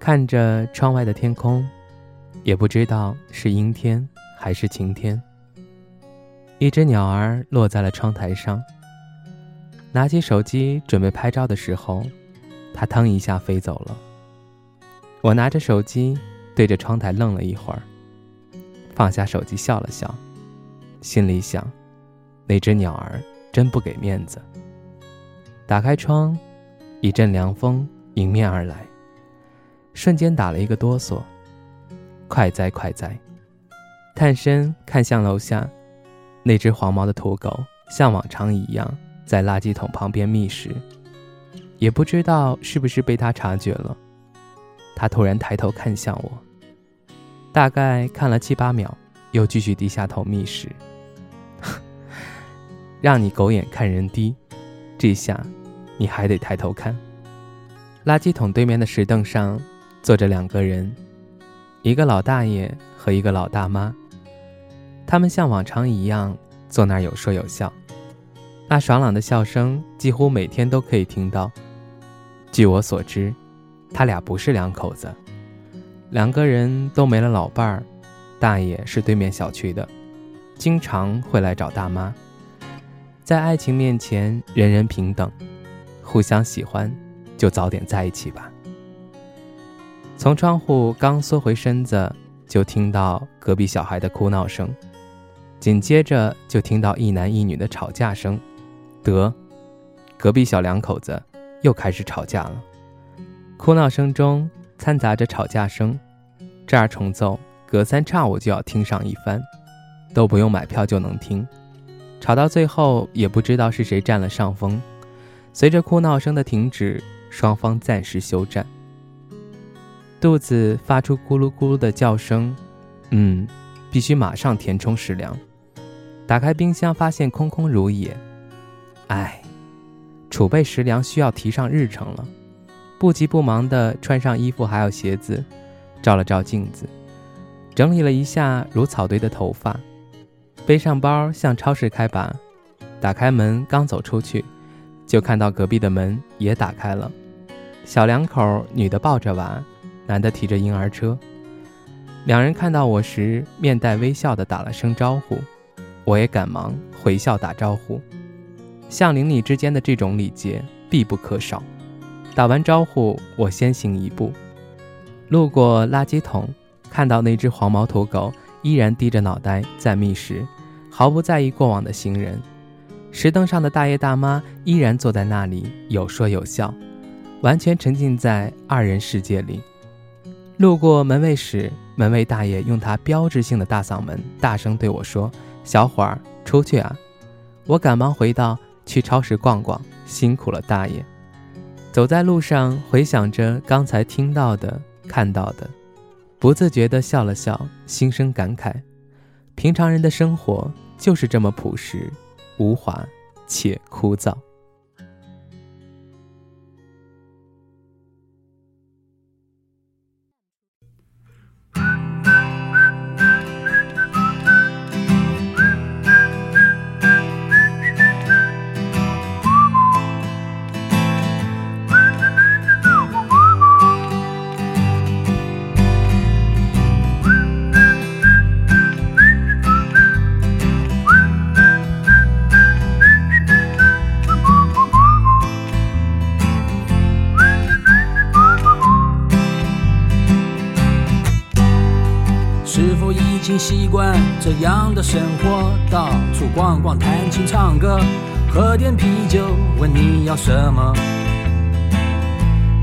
看着窗外的天空，也不知道是阴天还是晴天。一只鸟儿落在了窗台上。拿起手机准备拍照的时候，它腾一下飞走了。我拿着手机对着窗台愣了一会儿，放下手机笑了笑，心里想：那只鸟儿真不给面子。打开窗，一阵凉风迎面而来。瞬间打了一个哆嗦，快哉快哉！探身看向楼下，那只黄毛的土狗像往常一样在垃圾桶旁边觅食，也不知道是不是被他察觉了，他突然抬头看向我，大概看了七八秒，又继续低下头觅食。让你狗眼看人低，这下你还得抬头看。垃圾桶对面的石凳上。坐着两个人，一个老大爷和一个老大妈。他们像往常一样坐那儿有说有笑，那爽朗的笑声几乎每天都可以听到。据我所知，他俩不是两口子，两个人都没了老伴儿。大爷是对面小区的，经常会来找大妈。在爱情面前，人人平等，互相喜欢，就早点在一起吧。从窗户刚缩回身子，就听到隔壁小孩的哭闹声，紧接着就听到一男一女的吵架声。得，隔壁小两口子又开始吵架了。哭闹声中掺杂着吵架声，这儿重奏，隔三差五就要听上一番，都不用买票就能听。吵到最后，也不知道是谁占了上风。随着哭闹声的停止，双方暂时休战。肚子发出咕噜咕噜的叫声，嗯，必须马上填充食粮。打开冰箱，发现空空如也。唉，储备食粮需要提上日程了。不急不忙地穿上衣服还有鞋子，照了照镜子，整理了一下如草堆的头发，背上包向超市开拔。打开门，刚走出去，就看到隔壁的门也打开了。小两口，女的抱着娃。男的提着婴儿车，两人看到我时面带微笑的打了声招呼，我也赶忙回笑打招呼。像邻里之间的这种礼节必不可少。打完招呼，我先行一步，路过垃圾桶，看到那只黄毛土狗依然低着脑袋在觅食，毫不在意过往的行人。石凳上的大爷大妈依然坐在那里有说有笑，完全沉浸在二人世界里。路过门卫时，门卫大爷用他标志性的大嗓门大声对我说：“小伙儿，出去啊！”我赶忙回道：“去超市逛逛，辛苦了，大爷。”走在路上，回想着刚才听到的、看到的，不自觉地笑了笑，心生感慨：平常人的生活就是这么朴实、无华且枯燥。习惯这样的生活，到处逛逛、弹琴、唱歌，喝点啤酒，问你要什么？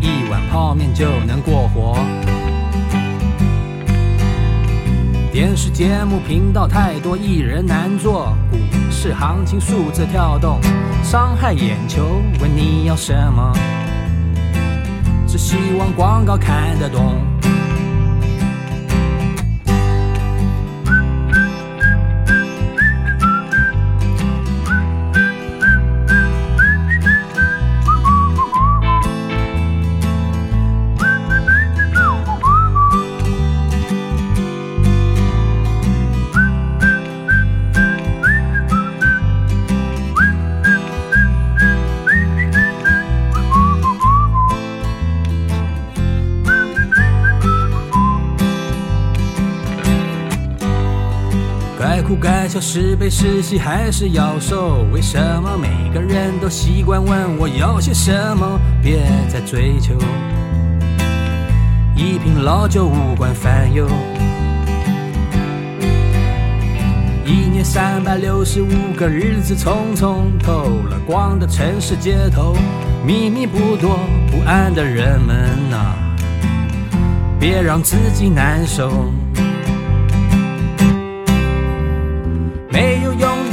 一碗泡面就能过活。电视节目频道太多，艺人难做。股市行情数字跳动，伤害眼球，问你要什么？只希望广告看得懂。该哭该笑，是悲是喜还是要受？为什么每个人都习惯问我要些什么？别再追求，一瓶老酒无关烦忧。一年三百六十五个日子，匆匆透了光的城市街头，秘密不多，不安的人们啊，别让自己难受。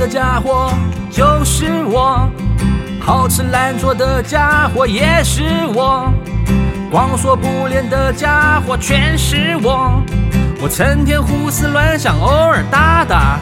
的家伙就是我，好吃懒做的家伙也是我，光说不练的家伙全是我。我成天胡思乱想，偶尔打打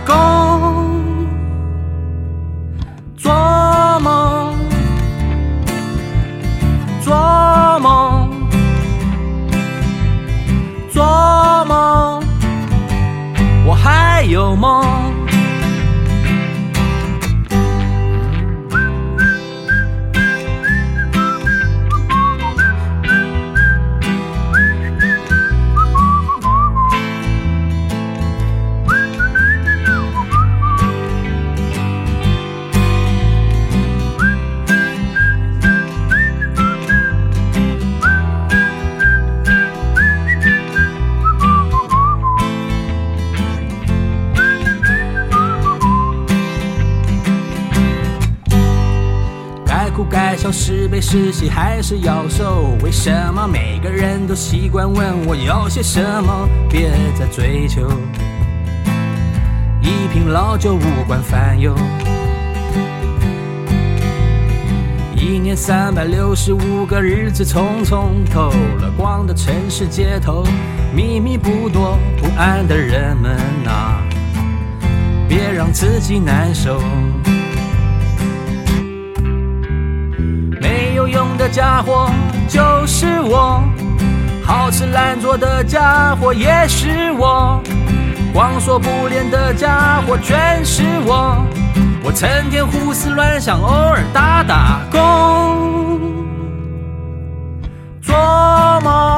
是悲是喜还是要受？为什么每个人都习惯问我要些什么？别再追求，一瓶老酒无关烦忧。一年三百六十五个日子，匆匆透了光的城市街头，秘密不多，不安的人们啊，别让自己难受。用的家伙就是我，好吃懒做的家伙也是我，光说不练的家伙全是我，我成天胡思乱想，偶尔打打工。做梦。